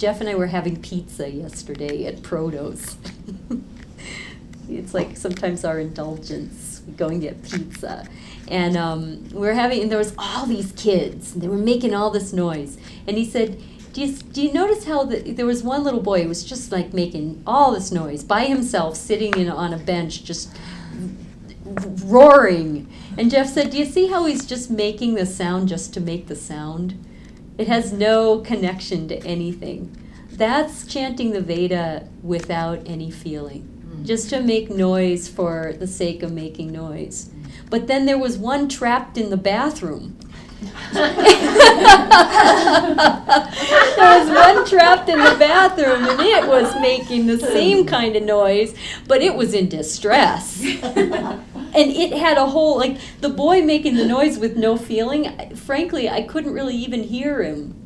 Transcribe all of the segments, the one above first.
Jeff and I were having pizza yesterday at Protos. it's like sometimes our indulgence. We go and get pizza. And um, we were having, and there was all these kids, and they were making all this noise. And he said, do you, do you notice how the, there was one little boy who was just like making all this noise by himself, sitting in, on a bench, just roaring. And Jeff said, Do you see how he's just making the sound just to make the sound? It has no connection to anything. That's chanting the Veda without any feeling, mm. just to make noise for the sake of making noise. But then there was one trapped in the bathroom. there was one trapped in the bathroom and it was making the same kind of noise, but it was in distress. and it had a whole like the boy making the noise with no feeling frankly i couldn't really even hear him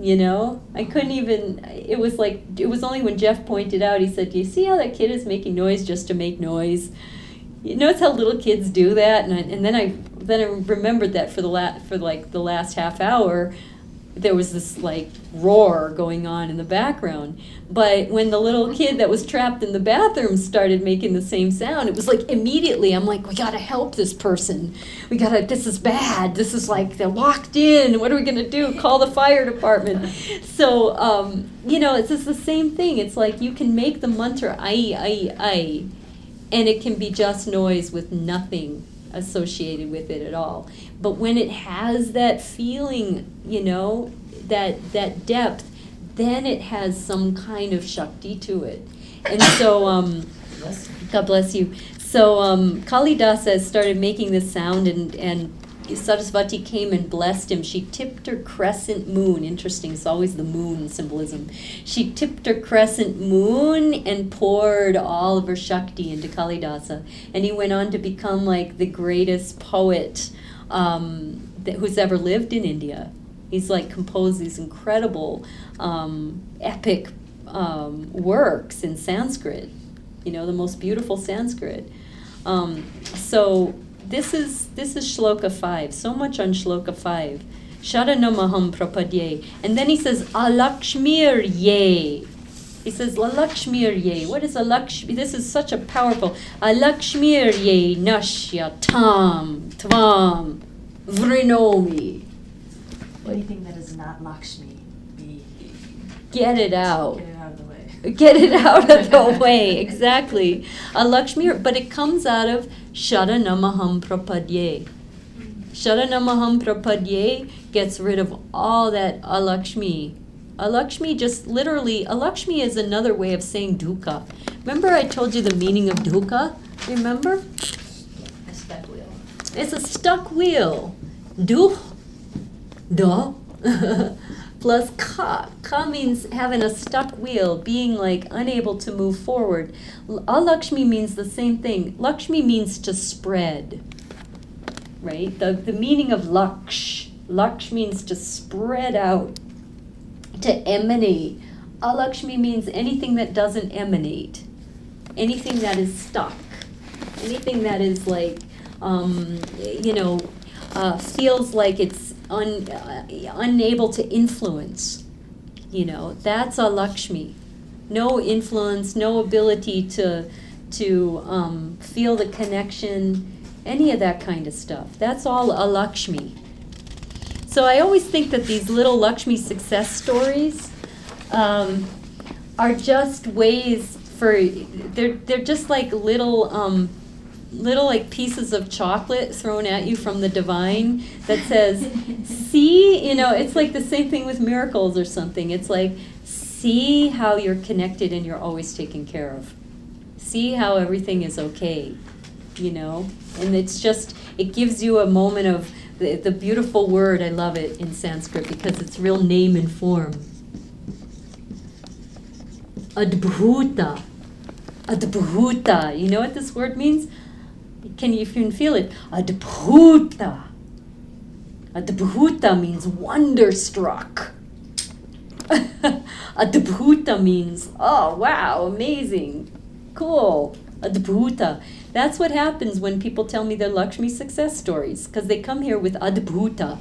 you know? I couldn't even it was like it was only when jeff pointed out he said do you see how that kid is making noise just to make noise? You notice how little kids do that and, I, and then i then i remembered that for the la- for like the last half hour there was this like roar going on in the background. But when the little kid that was trapped in the bathroom started making the same sound, it was like immediately I'm like, we gotta help this person. We gotta, this is bad. This is like they're locked in. What are we gonna do? Call the fire department. So, um, you know, it's just the same thing. It's like you can make the mantra I, I, I, and it can be just noise with nothing associated with it at all. But when it has that feeling, you know, that that depth, then it has some kind of shakti to it. And so, um, God bless you. So um, Kalidasa started making this sound, and and Sarasvati came and blessed him. She tipped her crescent moon. Interesting, it's always the moon symbolism. She tipped her crescent moon and poured all of her Shakti into Kalidasa. And he went on to become like the greatest poet um, that, who's ever lived in India. He's like composed these incredible um, epic um, works in Sanskrit, you know, the most beautiful Sanskrit. Um, so this is this is shloka five. So much on shloka five. Sharanamaham prapadye. And then he says alakshmir ye. He says alakshmir ye. What is alakshmi? This is such a powerful alakshmir ye nashya tam tvam vrinomi. Anything that is not Lakshmi, be get it out. Get it out of the way. Get it out of the way. Exactly. Alakshmi, but it comes out of Sharanamaham Prapadye. Sharanamaham Prapadye gets rid of all that alakshmi. Alakshmi just literally, alakshmi is another way of saying dukkha. Remember I told you the meaning of dukkha? Remember? A stuck wheel. It's a stuck wheel. Duh, duh, plus ka. Ka means having a stuck wheel, being like unable to move forward. Alakshmi means the same thing. Lakshmi means to spread, right? The, the meaning of laksh, laksh means to spread out, to emanate. Alakshmi means anything that doesn't emanate, anything that is stuck, anything that is like, um, you know, uh, feels like it's un, uh, unable to influence. You know, that's a Lakshmi. No influence, no ability to to um, feel the connection, any of that kind of stuff. That's all a Lakshmi. So I always think that these little Lakshmi success stories um, are just ways for they're they're just like little um, little like pieces of chocolate thrown at you from the divine that says, see, you know, it's like the same thing with miracles or something. It's like, see how you're connected and you're always taken care of. See how everything is okay, you know? And it's just, it gives you a moment of the, the beautiful word, I love it in Sanskrit because it's real name and form. Adbhuta. Adbhuta. You know what this word means? Can you can feel it? Adbhuta. Adbhuta means wonderstruck. Adbhuta means, oh wow, amazing, cool. Adbhuta. That's what happens when people tell me their Lakshmi success stories, because they come here with Adbhuta.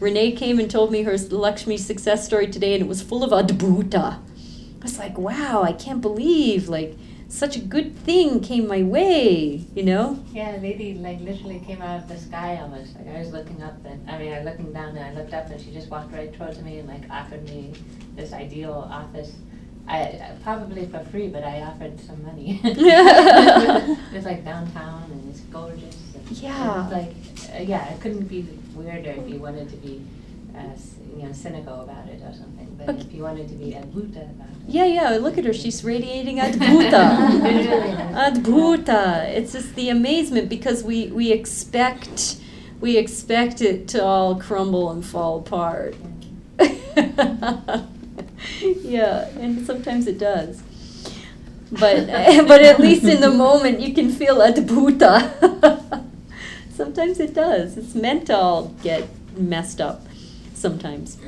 Renee came and told me her Lakshmi success story today, and it was full of adbhuta. I was like, wow, I can't believe like such a good thing came my way, you know? Yeah, a lady like literally came out of the sky almost. Like I was looking up and I mean I was looking down and I looked up and she just walked right towards me and like offered me this ideal office. I probably for free, but I offered some money. it was like downtown and it's gorgeous. And Yeah. It's like uh, yeah, it couldn't be weirder if you wanted to be uh, you know cynical about it or something. But Okay. if you wanted to be adbhuta about it. Yeah, yeah, look at her. She's radiating adbhuta. Adbhuta. It's just the amazement because we, we expect we expect it to all crumble and fall apart. yeah, and sometimes it does. But but at least in the moment you can feel adbhuta. sometimes it does. It's meant to all get messed up sometimes.